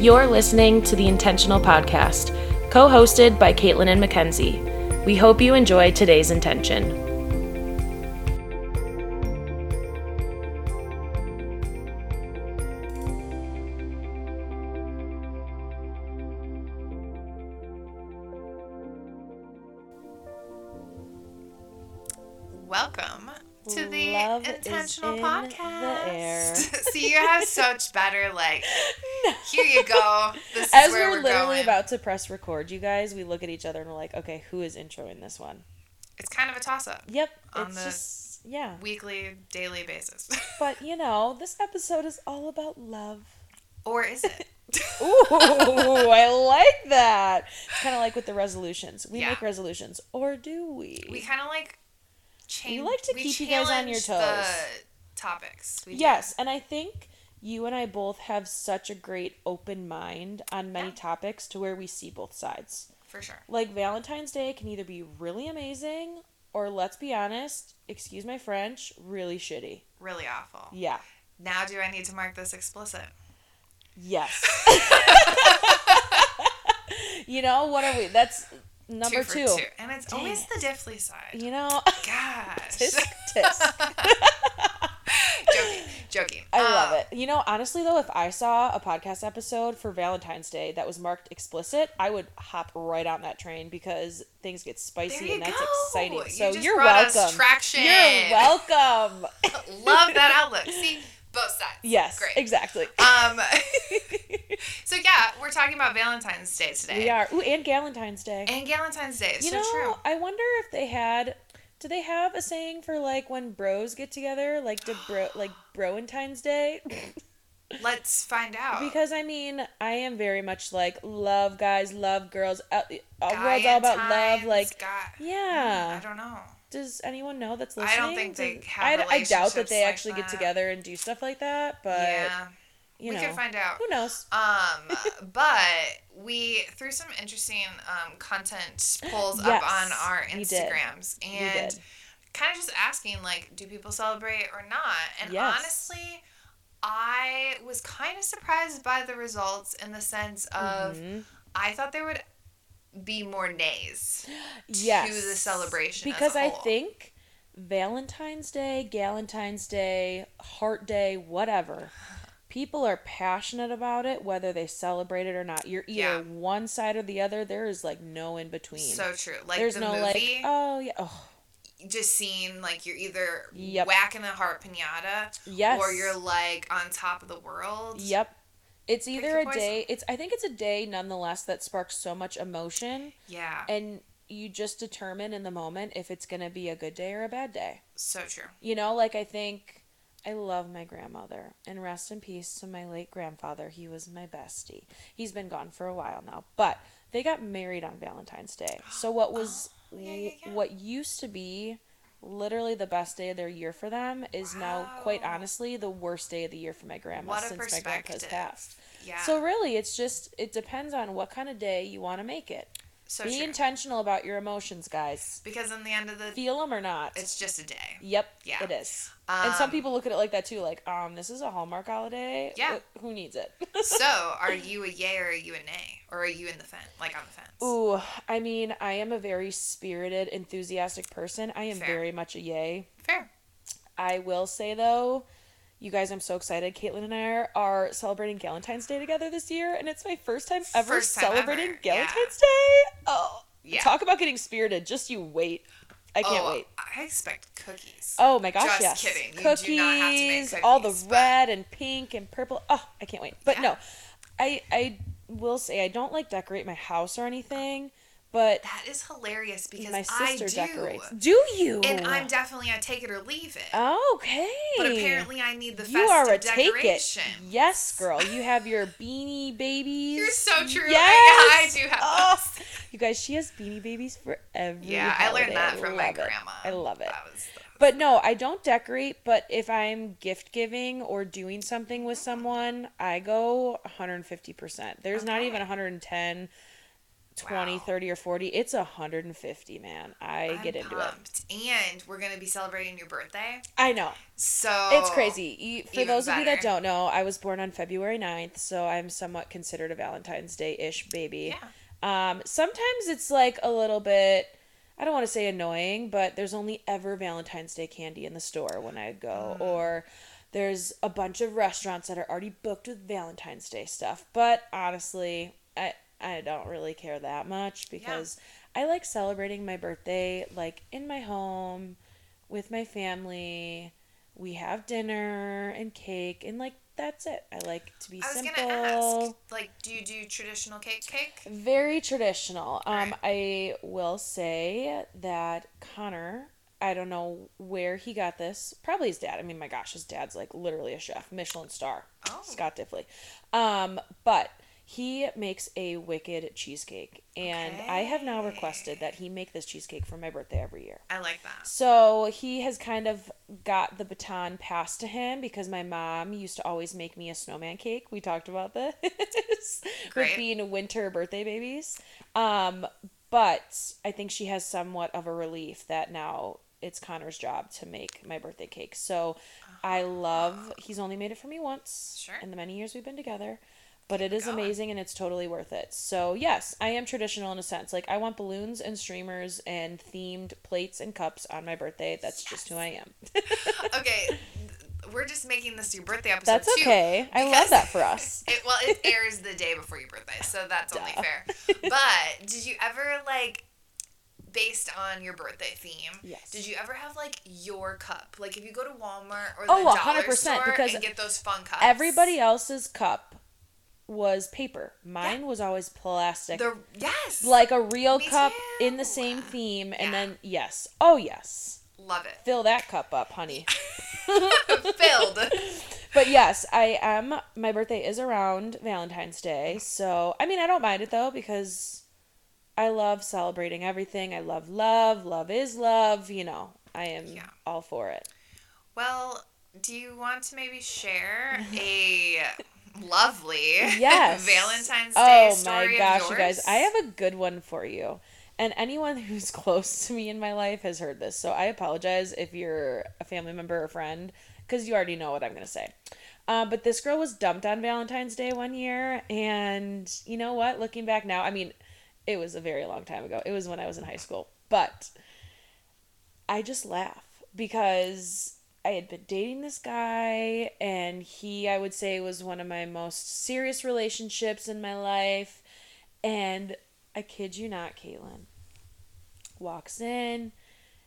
You're listening to the Intentional Podcast, co hosted by Caitlyn and Makenzie. We hope you enjoy today's intention. Welcome to the Love Intentional in Podcast. the. See, you have such better like. Here you go. This is As where we're, we're, literally going. about to press record, you guys, we look at each other and we're like, okay, who is introing this one? It's kind of a toss-up. Yep, On it's the- just, yeah. Weekly, daily basis. But, you know, this episode is all about love. or is it? Ooh, I like that. It's kind of like with the resolutions. We Yeah. make resolutions, or do we? We kind of like. Change, We like to keep you guys on your toes. The topics. We do. yes, and I think you and I both have such a great open mind on many Yeah. topics to where we see both sides. for sure. Like Valentine's Day can either be really amazing or let's be honest, excuse my French, really shitty. Really awful. Yeah. Now, do I need to mark this explicit? Yes. you know, what are we? That's number for two. two. And it's Dang always it. the Diffley side. You know, Gosh. tisk tisk. joking. I love Um, it. You know, honestly though, if I saw a podcast episode for Valentine's Day that was marked explicit, I would hop right on that train because things get spicy and that's go. exciting. You So brought us welcome. traction. You're welcome. Love that outlook. See, both sides. yes, Great. exactly. Um. so yeah, we're talking about Valentine's Day today. we are. Ooh, and Galentine's Day. And Galentine's Day. It's you so know, true. I wonder if they had. Do they have a saying for like when bros get together, like to bro, like Broentine's Day? Let's find out. Because I mean, I am very much like love guys, love girls. Uh, all world's all about love. Like, yeah. I don't know. Does anyone know that's I don't think they have I, I doubt that they like actually get together and do stuff like that. But yeah, you we know, could find out. who knows? Um, but we threw some interesting um, content polls up on Yes, our. Instagrams and kind of just asking like, do people celebrate or not? And Yes. honestly, I was kind of surprised by the results in the sense of Mhm. I thought there would be more nays yes, to the celebration as because I think Valentine's Day, Galentine's Day, Heart Day, whatever. People are passionate about it, whether they celebrate it or not. You're either Yeah. one side or the other. There is like no in between. so true. Like There's the no movie, like, oh yeah, oh just seeing like you're either Yep. whacking a heart pinata yes, or you're like on top of the world. Yep. It's either a day. It's I think it's a day nonetheless that sparks so much emotion, Yeah. and you just determine in the moment if it's gonna be a good day or a bad day. So true. You know, like I think I love my grandmother and rest in peace to my late grandfather. He was my bestie. He's been gone for a while now, but they got married on Valentine's Day. So what was Oh, yeah, yeah, yeah. what used to be literally the best day of their year for them is now quite honestly the worst day of the year for my grandma since my grandpa's passed. Yeah. So really, it's just it depends on what kind of day you want to make it. So Be true. intentional about your emotions, guys. because in the end of the Feel them or not. it's just a day. Yep. Yeah. It is. and some Um, people look at it like that too, like, um, this is a Hallmark holiday. Yeah. Who needs it? So, are you a yay or are you a nay? Or are you in the fence? Like on the fence? Ooh, I mean, I am a very spirited, enthusiastic person. I am Fair. very much a yay. Fair. I will say though, you guys, I'm so excited. Caitlyn and I are, are celebrating Galentine's Day together this year, and it's my first time ever First time celebrating ever, yeah. Galentine's Day. Oh, Yeah. talk about getting spirited. Just you wait. I can't oh, wait. I expect cookies. Oh my gosh, Just yes. kidding. You Cookies, do not have to make all the but- red and pink and purple. Oh, I can't wait. But Yeah. no, I I will say I don't like decorate my house or anything, but That is hilarious because my I sister do. decorates. Do you? And I'm definitely a take it or leave it. okay. But apparently I need the festive you are a take it. Yes, girl. You have your beanie babies. You're so true. Yes. I, I do have Oh, those. you guys, she has beanie babies for every. Yeah, I learned that from my love it. grandma. I love it. That was But no, I don't decorate. But if I'm gift giving or doing something with someone, I go 150%. There's not even 110. 20, Wow. 30 or 40. It's 150, man. I I'm get into it. And we're gonna be celebrating your birthday. I know. So It's crazy. For those of you that don't know, I was born on February 9th, so I'm somewhat considered a Valentine's Day ish baby. Yeah. Um, sometimes it's like a little bit, I don't want to say annoying, but there's only ever Valentine's Day candy in the store when I go, Mm. or there's a bunch of restaurants that are already booked with Valentine's Day stuff. But honestly, I I don't really care that much because I like celebrating my birthday like in my home with my family. We have dinner and cake and like that's it. I like to be I was simple. gonna ask, like, do you do traditional cake cake? Very traditional. Um, Right. I will say that Connor, I don't know where he got this. Probably his dad. I mean, my gosh, his dad's like literally a chef, Michelin star. Oh. Scott Diffley. Um, but he makes a wicked cheesecake, and I have now requested that he make this cheesecake for my birthday every year. I like that. So he has kind of got the baton passed to him because my mom used to always make me a snowman cake. We talked about this with being winter birthday babies. Um, but I think she has somewhat of a relief that now it's Connor's job to make my birthday cake. So I love. He's only made it for me once Sure. in the many years we've been together. But it is amazing and it's totally worth it. So, yes, I am traditional in a sense. Like, I want balloons and streamers and themed plates and cups on my birthday. That's just who I am. Okay, we're just making this your birthday episode. That's too, okay. I love that for us. It, well, it airs the day before your birthday, so that's only fair. But did you ever like, based on your birthday theme? Yes. Did you ever have like your cup? Like if you go to Walmart or oh, the Oh, dollar 100%, store because and get those fun cups. Everybody else's cup was paper. Mine was always plastic. The yes. like a real Me cup too. in the same theme. And Yeah. then, yes. Oh, yes. love it. Fill that cup up, honey. Filled. But yes, I am. My birthday is around Valentine's Day. So, I mean, I don't mind it though because I love celebrating everything. I love love. Love is love. You know, I am Yeah. all for it. Well, do you want to maybe share a lovely Yes. Valentine's Day Oh story my gosh, you guys. I have a good one for you. And anyone who's close to me in my life has heard this. So I apologize if you're a family member or friend because you already know what I'm going to say. Uh, but this girl was dumped on Valentine's Day one year. And you know what? Looking back now, I mean, it was a very long time ago. It was when I was in high school. But I just laugh because I had been dating this guy, and he, I would say, was one of my most serious relationships in my life. And I kid you not, Caitlyn walks in,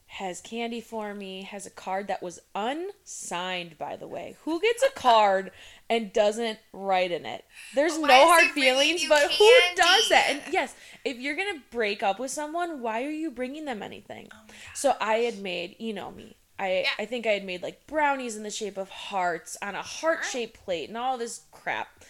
has candy for me, has a card that was unsigned, by the way. Who gets a card and doesn't write in it? There's Why no hard feelings, but who does that? And yes, if you're gonna break up with someone, why are you bringing them anything? Oh. So I had made, you know me. I Yeah. I think I had made like brownies in the shape of hearts on a heart shaped plate and all this crap.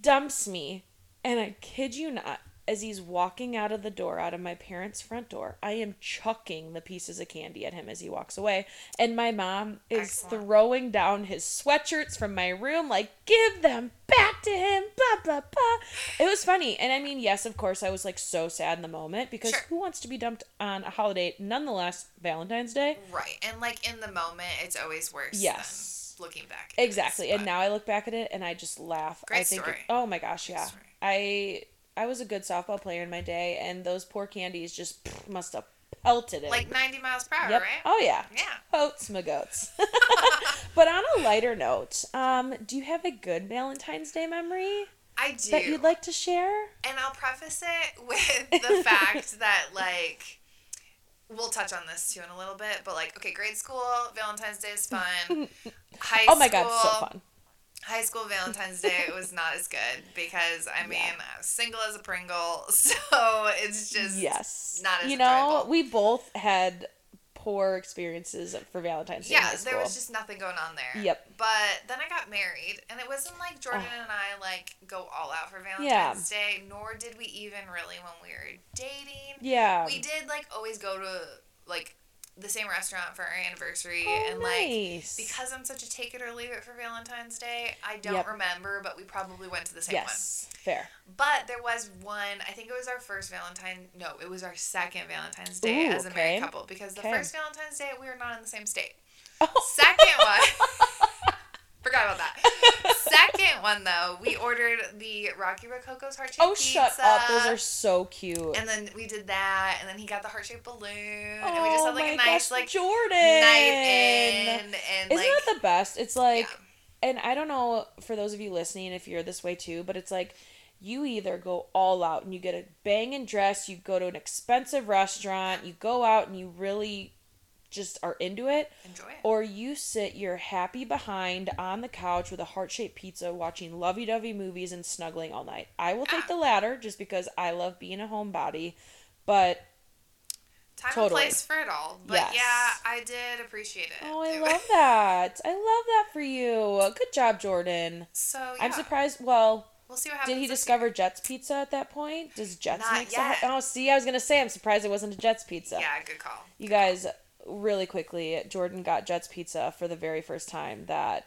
Dumps me, and I kid you not, as he's walking out of the door, out of my parents' front door, I am chucking the pieces of candy at him as he walks away. And my mom is Excellent. throwing down his sweatshirts from my room, like, give them back to him, blah, blah, blah. It was funny. And I mean, yes, of course, I was like so sad in the moment because Sure. who wants to be dumped on a holiday, nonetheless, Valentine's Day? Right. And like in the moment, it's always worse. Yes. Than looking back. at Exactly. this, And now I look back at it and I just laugh. I Great think, story. oh my gosh, yeah. I I was a good softball player in my day, and those poor candies just pff, must have pelted it. like 90 miles per hour, yep. right? Oh yeah. Yeah. Oats my goats. but on a lighter note, um, do you have a good Valentine's Day memory I do. that you'd like to share? and I'll preface it with the fact that like we'll touch on this too in a little bit, but like okay, grade school Valentine's Day is fun. High Oh my god, so fun. High school Valentine's Day it was not as good because I mean Yeah. I was single as a Pringle, so it's just Yes. not as you know, enjoyable. we both had poor experiences for Valentine's Day. yeah, there was just nothing going on there. Yep. But then I got married, and it wasn't like Jordan Oh. and I like go all out for Valentine's Yeah. Day, nor did we even really when we were dating. Yeah. we did like always go to like the same restaurant for our anniversary, Oh, and like nice. because I'm such a take it or leave it for Valentine's Day, I don't Yep. remember, but we probably went to the same yes, fair. But there was one. I think it was our first Valentine. No, it was our second Valentine's Day Ooh, as a married couple because the Okay. first Valentine's Day we were not in the same state. Oh. Second one. Forgot about that. Second one though, we ordered the Rocky Rococo's heart shaped Oh, pizza. shut up! Those are so cute. And then we did that, and then he got the heart shaped balloon, oh and we just oh had like a nice gosh, like Jordan night in, and Isn't like that the best? It's like, yeah. and I don't know for those of you listening if you're this way too, but it's like you either go all out and you get a banging dress, you go to an expensive restaurant, you go out and you really just are into it, enjoy it. or you sit your happy behind on the couch with a heart shaped pizza, watching lovey dovey movies and snuggling all night. I will take Ah. the latter just because I love being a homebody, but Time totally. and place for it all. But Yes. yeah, I did appreciate it. oh, I love that. I love that for you. Good job, Jordan. So yeah, I'm surprised. Well, We'll see what happens. Did he discover Jets Pizza at that point? Does Jets Not make some? yet. Oh, see, I was gonna say I'm surprised it wasn't a Jets Pizza. Yeah, good call. You guys, really quickly, Jordan got Jets Pizza for the very first time that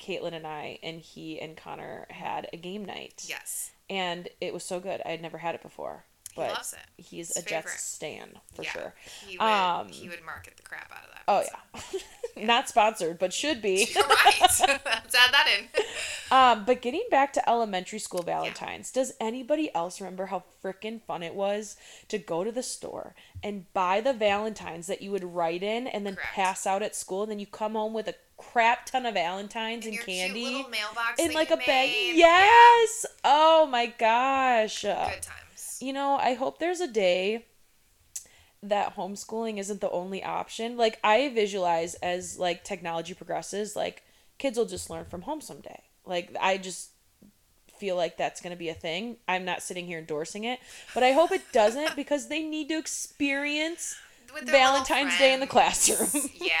Caitlyn and I and he and Connor had a game night. Yes, And it was so good. I had never had it before. He But loves it. he's His a Jets favorite. stan for yeah, sure. He would. Um, he would market the crap out of that. Oh pizza. yeah. Not sponsored, but should be. You're right. Let's add that in. Um, but getting back to elementary school Valentine's, does anybody else remember how freaking fun it was to go to the store and buy the Valentines that you would write in and then Correct. pass out at school, and then you come home with a crap ton of Valentines In and your candy cute little mailbox in like a bag? made. Yes. Oh my gosh. Good times. You know, I hope there's a day that homeschooling isn't the only option. Like I visualize as like technology progresses, like kids will just learn from home someday. Like I just feel like that's going to be a thing. I'm not sitting here endorsing it, but I hope it doesn't because they need to experience Valentine's Day in the classroom. yeah,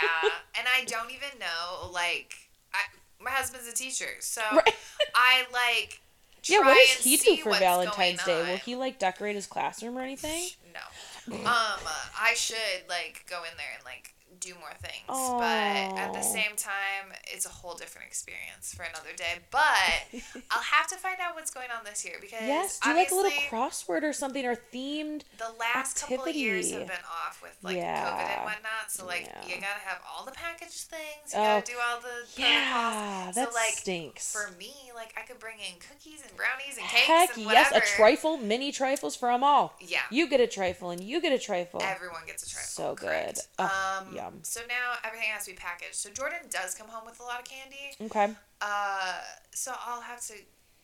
and I don't even know. Like, I, my husband's a teacher, so Right. I like. Yeah, what does he do for Valentine's Day? Will he like decorate his classroom or anything? No. Um, I should like go in there and like do more things, but at the same time, it's a whole different experience for another day. But I'll have to find out what's going on this year because Yes, do like a little crossword or something or themed. the last couple of years have been off with like COVID and whatnot. So like Yeah. you gotta have all the packaged things. You Oh, gotta do all the protocols. Yeah, So, that like, stinks. For me, like I could bring in cookies and brownies and cakes Heck and yes, a trifle, mini trifles for them all. Yeah. You get a trifle and you get a trifle. Everyone gets a trifle. So good. Ugh, um, yum. So now everything has to be packaged. So Jordan does come home with a lot of candy. Okay. Uh, so I'll have to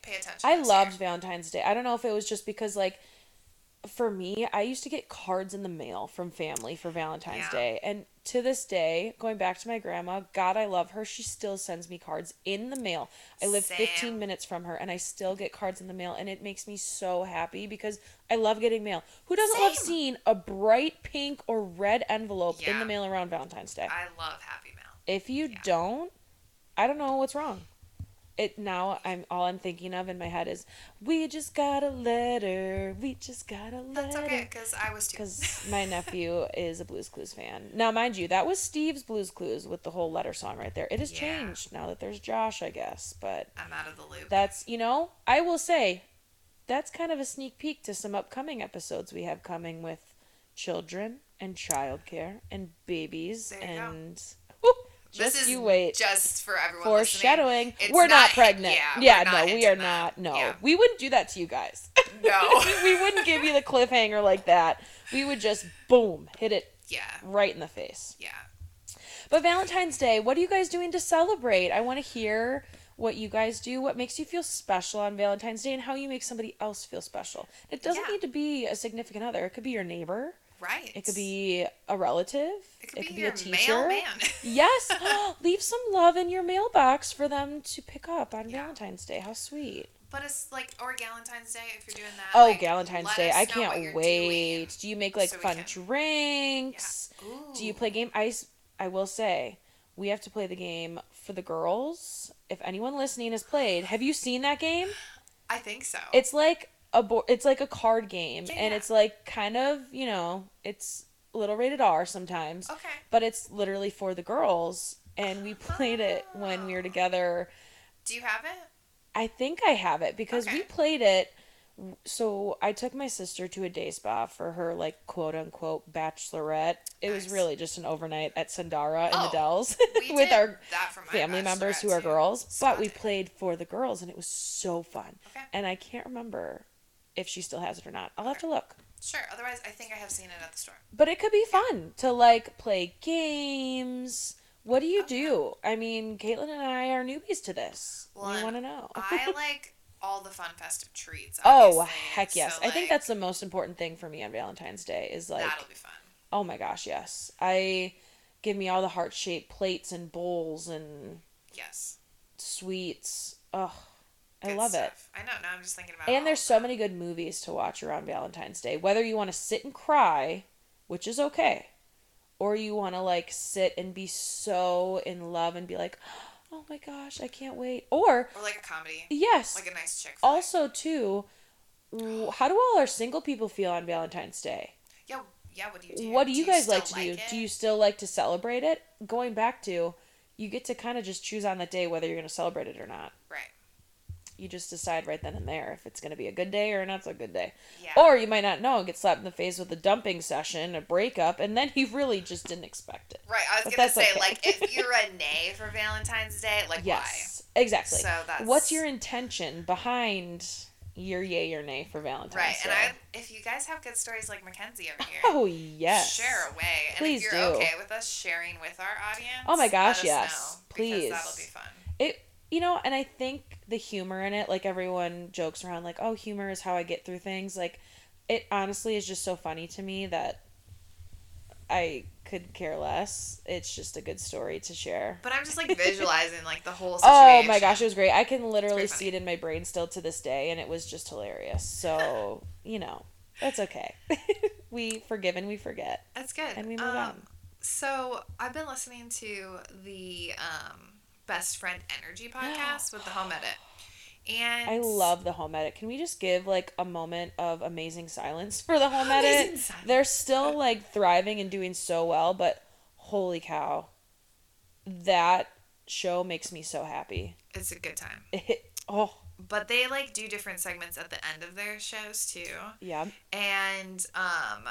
pay attention. I loved year. Valentine's Day. I don't know if it was just because like for me, I used to get cards in the mail from family for Valentine's Yeah. Day. And to this day, going back to my grandma, God, I love her. She still sends me cards in the mail. I live 15 minutes from her and I still get cards in the mail and it makes me so happy because I love getting mail. Who doesn't love seeing a bright pink or red envelope in the mail around Valentine's Day? I love Happy Mail. If you Yeah. don't, I don't know what's wrong. It now I'm all I'm thinking of in my head is we just got a letter. We just got a letter. That's okay, because I was too. Because my nephew is a Blues Clues fan. Now, mind you, that was Steve's Blues Clues with the whole letter song right there. It has Yeah. changed now that there's Josh, I guess. But I'm out of the loop. that's you know, I will say, that's kind of a sneak peek to some upcoming episodes we have coming with children and childcare and babies you go. Whew, this just is you wait. just for everyone Foreshadowing. We're not, not- pregnant. yeah, Yeah, no, we are that. not. No, Yeah. we wouldn't do that to you guys. No. we wouldn't give you the cliffhanger like that. We would just boom hit it Yeah, right in the face. yeah. But Valentine's Day, what are you guys doing to celebrate? I want to hear what you guys do, what makes you feel special on Valentine's Day, and how you make somebody else feel special. It doesn't Yeah. need to be a significant other. It could be your neighbor. Right. It could be a relative. It could, be, your a teacher. mailman. Yes. Leave some love in your mailbox for them to pick up on Yeah. Valentine's Day. How sweet. but it's like or Galentine's Day if you're doing that. Oh, like, Valentine's Day. I can't wait. doing. Do you make like so fun can- drinks? Yeah. Do you play game? I I will say, we have to play the game for the girls. If anyone listening has played, have you seen that game? I think so. It's like a bo- it's like a card game, Yeah, and it's like kind of you know it's a little rated R sometimes. Okay. But it's literally for the girls, and we played it when we were Oh. together. Do you have it? I think I have it because we played it. So I took my sister to a day spa for her like quote unquote bachelorette. It was really just an overnight at Sundara in the Oh, Dells with our that for my family members who are too. girls. Spa But we played for the girls and it was so fun. Okay. And I can't remember if she still has it or not. I'll have to look. Sure. Otherwise, I think I have seen it at the store. But it could be fun to like play games. What do you Okay. do? I mean, Caitlyn and I are newbies to this. Well, we want to know. I like all the fun festive treats. oh, heck yes. So, I think that's the most important thing for me on Valentine's Day is like, that'll be fun. oh my gosh, yes. I give me all the heart shaped plates and bowls and Yes. sweets. Oh, I Good love it. stuff. I know. Now I'm just thinking about. And there's so many good movies to watch around Valentine's Day. Whether you want to sit and cry, which is okay, or you want to like sit and be so in love and be like, oh my gosh, I can't wait. Or, Or like a comedy, yes, like a nice chick. flick. also, too, how do all our single people feel on Valentine's Day? Yeah. Yeah. What do you do? What do you guys like to still do? it? Do you still like to celebrate it? Going back to, you get to kind of just choose on that day whether you're going to celebrate it or not. Right. You just decide right then and there if it's going to be a good day or not so good day. Yeah. Or you might not know and get slapped in the face with a dumping session, a breakup, and then you really just didn't expect it. Right. I was gonna say okay. like if you're a nay for Valentine's Day, like why? yes, exactly. So that's What's your intention behind your yay or nay for? Valentine's Right. Day? Right. And I, if you guys have good stories like Makenzie over here, oh yes, share away. And Please if you're do. okay with us sharing with our audience, Oh my gosh, yes. know, Please. That'll be fun. it you know and i think the humor in it like everyone jokes around like oh humor is how i get through things. Like it honestly is just so funny to me that i could care less. It's just a good story to share. But I'm just like visualizing like the whole situation. oh my gosh it was great. I can literally see it in my brain still to this day and it was just hilarious. So you know that's okay. We forgive and we forget. That's good. and we move Um, on. So I've been listening to the um, Best Friend Energy podcast with the Home Edit. And I love the home edit. Can we just give like a moment of amazing silence for the home edit? They're still like thriving and doing so well, but holy cow. That show makes me so happy. it's a good time. It, oh, But they like do different segments at the end of their shows too. yeah. And um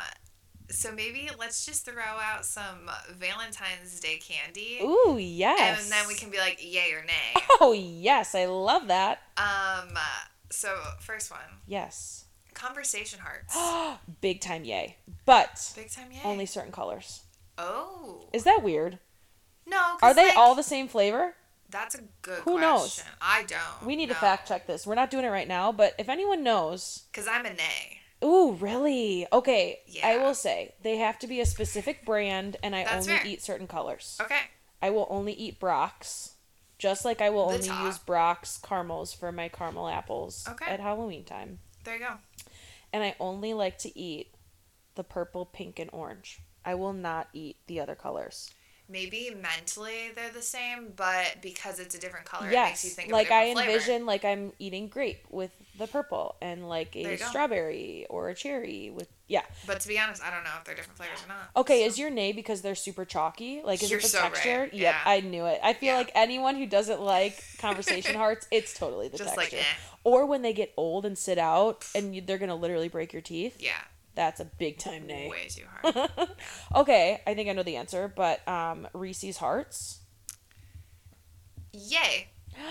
so maybe let's just throw out some Valentine's Day candy. Ooh, yes. And then we can be like yay or nay. Oh, yes. I love that. um so first one, Yes. conversation hearts. Big time yay. But Big time yay. only certain colors. Oh. Is that weird? No. Are they like, all the same flavor? That's a good Who question. knows? I don't. We need to fact check this. We're not doing it right now, but if anyone knows, Cause I'm a nay. Ooh, really? Okay. I will say they have to be a specific brand, and I That's only fair. eat certain colors. Okay. I will only eat Brach's, just like I will The only top. use Brach's caramels for my caramel apples Okay. at Halloween time. There you go. And I only like to eat the purple, pink, and orange. I will not eat the other colors. Maybe mentally they're the same, but because it's a different color, it makes you think like I different flavor. envision like I'm eating grape with the purple, and like a go. strawberry or a cherry with yeah. But to be honest, I don't know if they're different flavors or not. Okay, so- is your nay because they're super chalky? Like, is You're it the so right, texture? Yep, yeah. I knew it. I feel Yeah. like anyone who doesn't like conversation hearts, it's totally the just like texture. eh. Or when they get old and sit out, and you, they're gonna literally break your teeth. Yeah. That's a big time nay. Way too hard. okay, I think I know the answer, but um, Reese's hearts. Yay.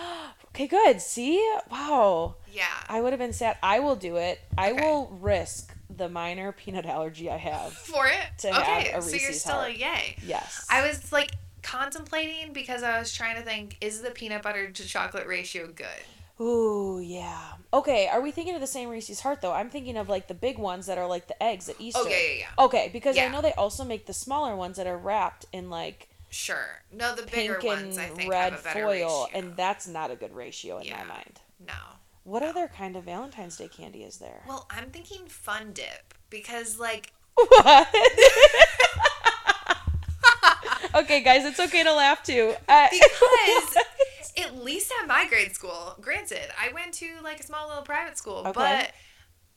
Okay, good. See, wow. Yeah. I would have been sad. I will do it. I Okay. will risk the minor peanut allergy I have. For it? To have okay. a so you're still heart. a yay. Yes. I was like contemplating because I was trying to think, is the peanut butter to chocolate ratio good? Ooh, yeah. Okay, are we thinking of the same Reese's Heart though? I'm thinking of like the big ones that are like the eggs at Easter. Oh yeah, yeah, yeah. Okay, because I know they also make the smaller ones that are wrapped in like Sure. No, the bigger ones I think red have a better foil, ratio. and that's not a good ratio in Yeah. my mind. no. What other kind of Valentine's Day candy is there? Well, I'm thinking Fun Dip because like What? okay, guys, it's okay to laugh too. Uh, because at least at my grade school, granted, I went to like a small little private school, Okay. but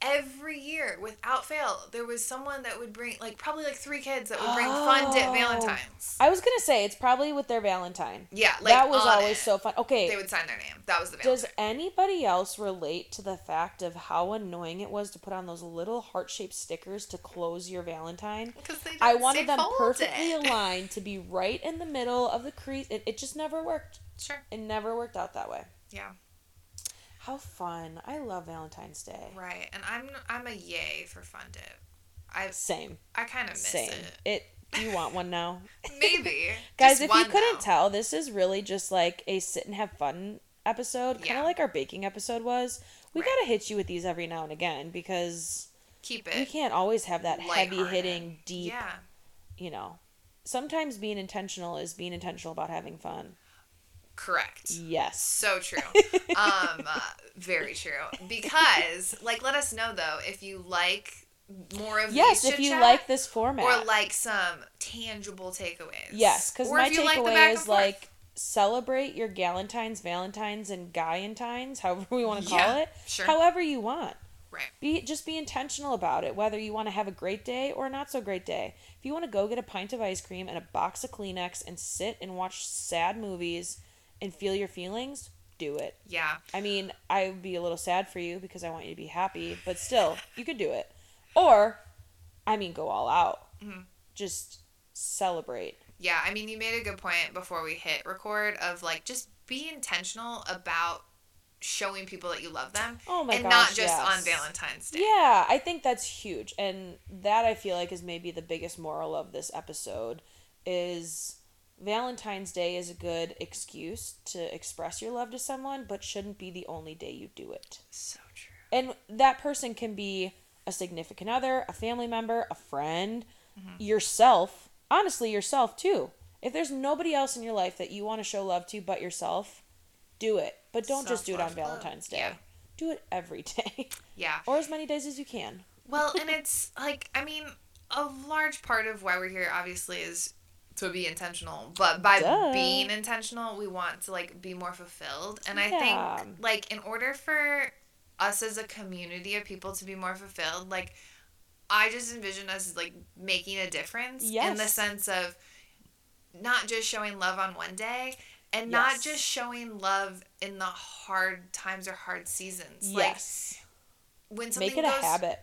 every year without fail there was someone that would bring like probably like three kids that would bring fun dip Oh. valentines I was gonna say it's probably with their Valentine. yeah like that was always it. so fun. Okay, they would sign their name that was the valentine. Does anybody else relate to the fact of how annoying it was to put on those little heart shaped stickers to close your Valentine? because they I wanted them perfectly aligned to be right in the middle of the crease. It, it just never worked. Sure It never worked out that way. yeah How fun. I love Valentine's Day. right and i'm i'm a yay for fun dip i Same. i kind of miss Same. it It. You want one now? maybe Guys, Just if you couldn't though. tell, this is really just like a sit and have fun episode, kind of Yeah. like our baking episode was. We Right. gotta hit you with these every now and again because keep it. we can't always have that heavy hitting, deep, yeah you know. Sometimes being intentional is being intentional about having fun. Correct Yes. So true. um, uh, very true. Because, like, let us know though if you like more of Yes, if you like this format. or like some tangible takeaways. yes, because my you like takeaway is like celebrate your Galentines, Valentines, and Guyentines, however we want to call Yeah, it. sure. However you want. right, Be just be intentional about it, whether you want to have a great day or a not so great day. If you want to go get a pint of ice cream and a box of Kleenex and sit and watch sad movies and feel your feelings, do it. yeah, I mean, I would be a little sad for you because I want you to be happy, but still, you could do it. Or, I mean, go all out. Mhm. Just celebrate. yeah. I mean, you made a good point before we hit record of like just be intentional about showing people that you love them, Oh my and gosh, not just yes. on Valentine's Day. Yeah, I think that's huge. And that I feel like is maybe the biggest moral of this episode is Valentine's Day is a good excuse to express your love to someone, but shouldn't be the only day you do it. So true. And that person can be a significant other, a family member, a friend, mm-hmm. yourself. Honestly, yourself too. If there's nobody else in your life that you want to show love to but yourself, do it. But don't just do it on Valentine's Day. Yeah. Do it every day. Yeah. or as many days as you can. Well, and it's like I mean, a large part of why we're here obviously is to be intentional, but by Duh. being intentional, we want to like be more fulfilled. And I Yeah. think like in order for us as a community of people to be more fulfilled, like I just envision us like making a difference in the sense of not just showing love on one day and not just showing love in the hard times or hard seasons. Yes. Like when something Make it a habit.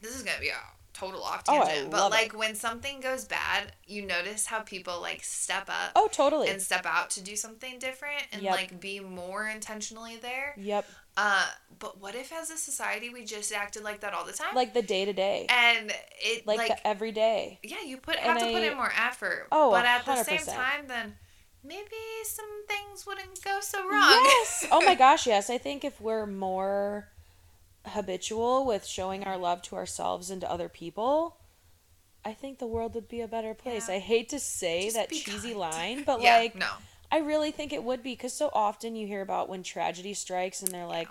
this is gonna be a total off Oh, I tangent, but love it. like when something goes bad, you notice how people like step up Oh, totally. and step out to do something different and Yep. like be more intentionally there. yep. Uh, but what if as a society we just acted like that all the time? Like the day to day. and it Like, like, the everyday. yeah, you put and have to put in more effort. Oh, but at the same time, then maybe some things wouldn't go so wrong. Yes. Oh my gosh, yes. I think if we're more habitual with showing our love to ourselves and to other people, I think the world would be a better place. Yeah. I hate to say Just that cheesy kind. line, but yeah, like no, I really think it would be because so often you hear about when tragedy strikes and they're like,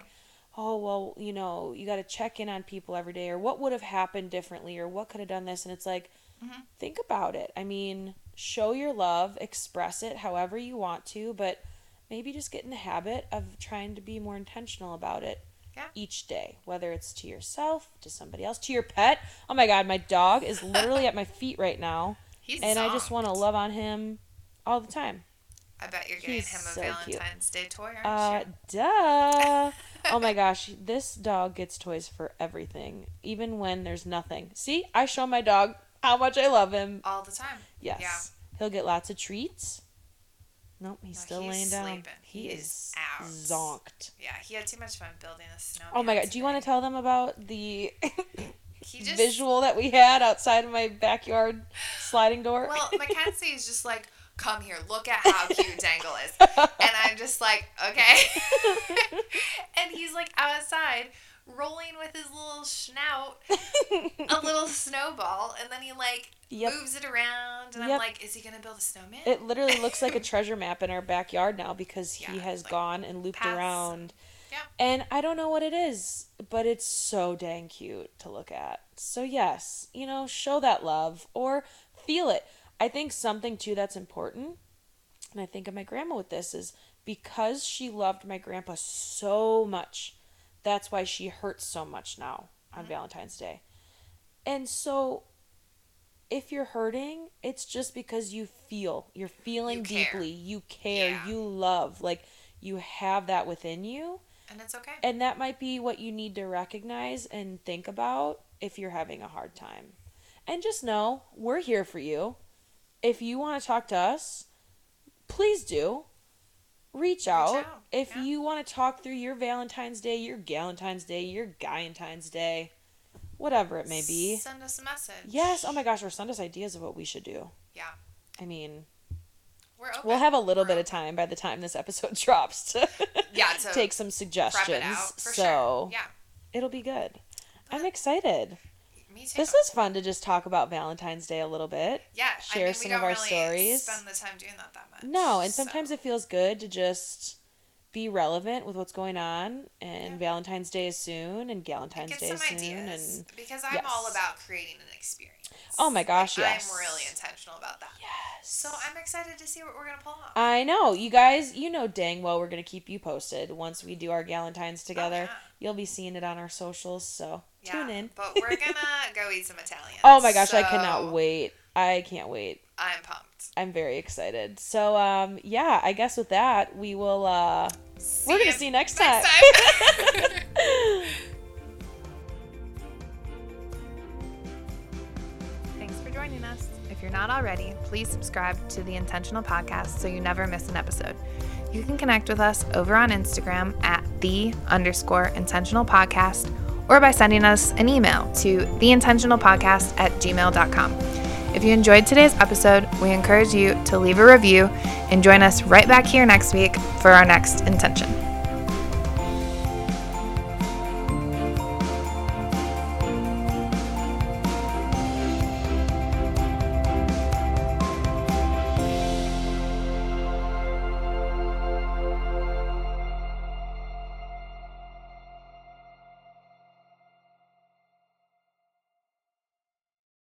oh, well, you know, you got to check in on people every day or what would have happened differently or what could have done this. And it's like, Mhm. think about it. I mean, show your love, express it however you want to, but maybe just get in the habit of trying to be more intentional about it. Yeah. Each day, whether it's to yourself, to somebody else, to your pet. Oh my God, my dog is literally at my feet right now, he's and I just want to love on him all the time. I bet you're getting he's him a so cute. Valentine's Day toy, aren't Uh, you? duh. oh my gosh, this dog gets toys for everything, even when there's nothing. See, I show my dog how much I love him. All the time. Yes. Yeah. He'll get lots of treats. Nope, he's No, still he's laying down. sleeping. He, He is out. zonked. Yeah, he had too much fun building a snowman. Oh my god, do you want to tell them about the He just visual that we had outside of my backyard sliding door? Well, Makenzie is just like, come here, look at how cute Dangle is, and I'm just like, okay. and he's like outside rolling with his little snout, a little snowball, and then he like Yep. moves it around, and I'm like, is he gonna build a snowman? It literally looks like a treasure map in our backyard now because he has like gone and looped paths. around. Yeah. And I don't know what it is, but it's so dang cute to look at. So, yes, you know, show that love or feel it. I think something too that's important, and I think of my grandma with this, is because she loved my grandpa so much, that's why she hurts so much now. on mm-hmm. Valentine's Day. And so if you're hurting, it's just because you feel. You're feeling You deeply. You care. Yeah. You love. Like you have that within you. And it's okay. And that might be what you need to recognize and think about if you're having a hard time. And just know we're here for you. If you want to talk to us, please do. Reach out. out, If yeah. you want to talk through your Valentine's Day, your Galentine's Day, your Guyentine's Day, whatever it may be. Send us a message. Yes. Oh my gosh, or send us ideas of what we should do. Yeah. I mean, We're open. we'll have a little We're bit of time by the time this episode drops to Yeah, to take some suggestions. out so sure. Yeah. it'll be good. I'm excited. Me too. This was fun to just talk about Valentine's Day a little bit. yeah. share I mean, some of our really stories. Spend the time doing that that much. No, and so- sometimes it feels good to just be relevant with what's going on. And Yeah. Valentine's Day is soon, and Galentine's Day is soon, ideas and because I'm yes. all about creating an experience. Oh my gosh, Like, yes. I'm really intentional about that. yes. So I'm excited to see what we're gonna pull off. I know you guys. You know dang well we're gonna keep you posted once we do our Galentine's together. Oh, yeah. You'll be seeing it on our socials, so yeah, tune in. but we're gonna go eat some Italian. Oh my gosh, I cannot wait. I can't wait. I'm pumped. I'm very excited. So um yeah, I guess with that we will uh we're gonna see you next next time. time. Thanks for joining us. If you're not already, please subscribe to the Intentional Podcast so you never miss an episode. You can connect with us over on Instagram at the underscore intentional podcast or by sending us an email to theintentionalpodcast at gmail.com. If you enjoyed today's episode, we encourage you to leave a review and join us right back here next week for our next intention.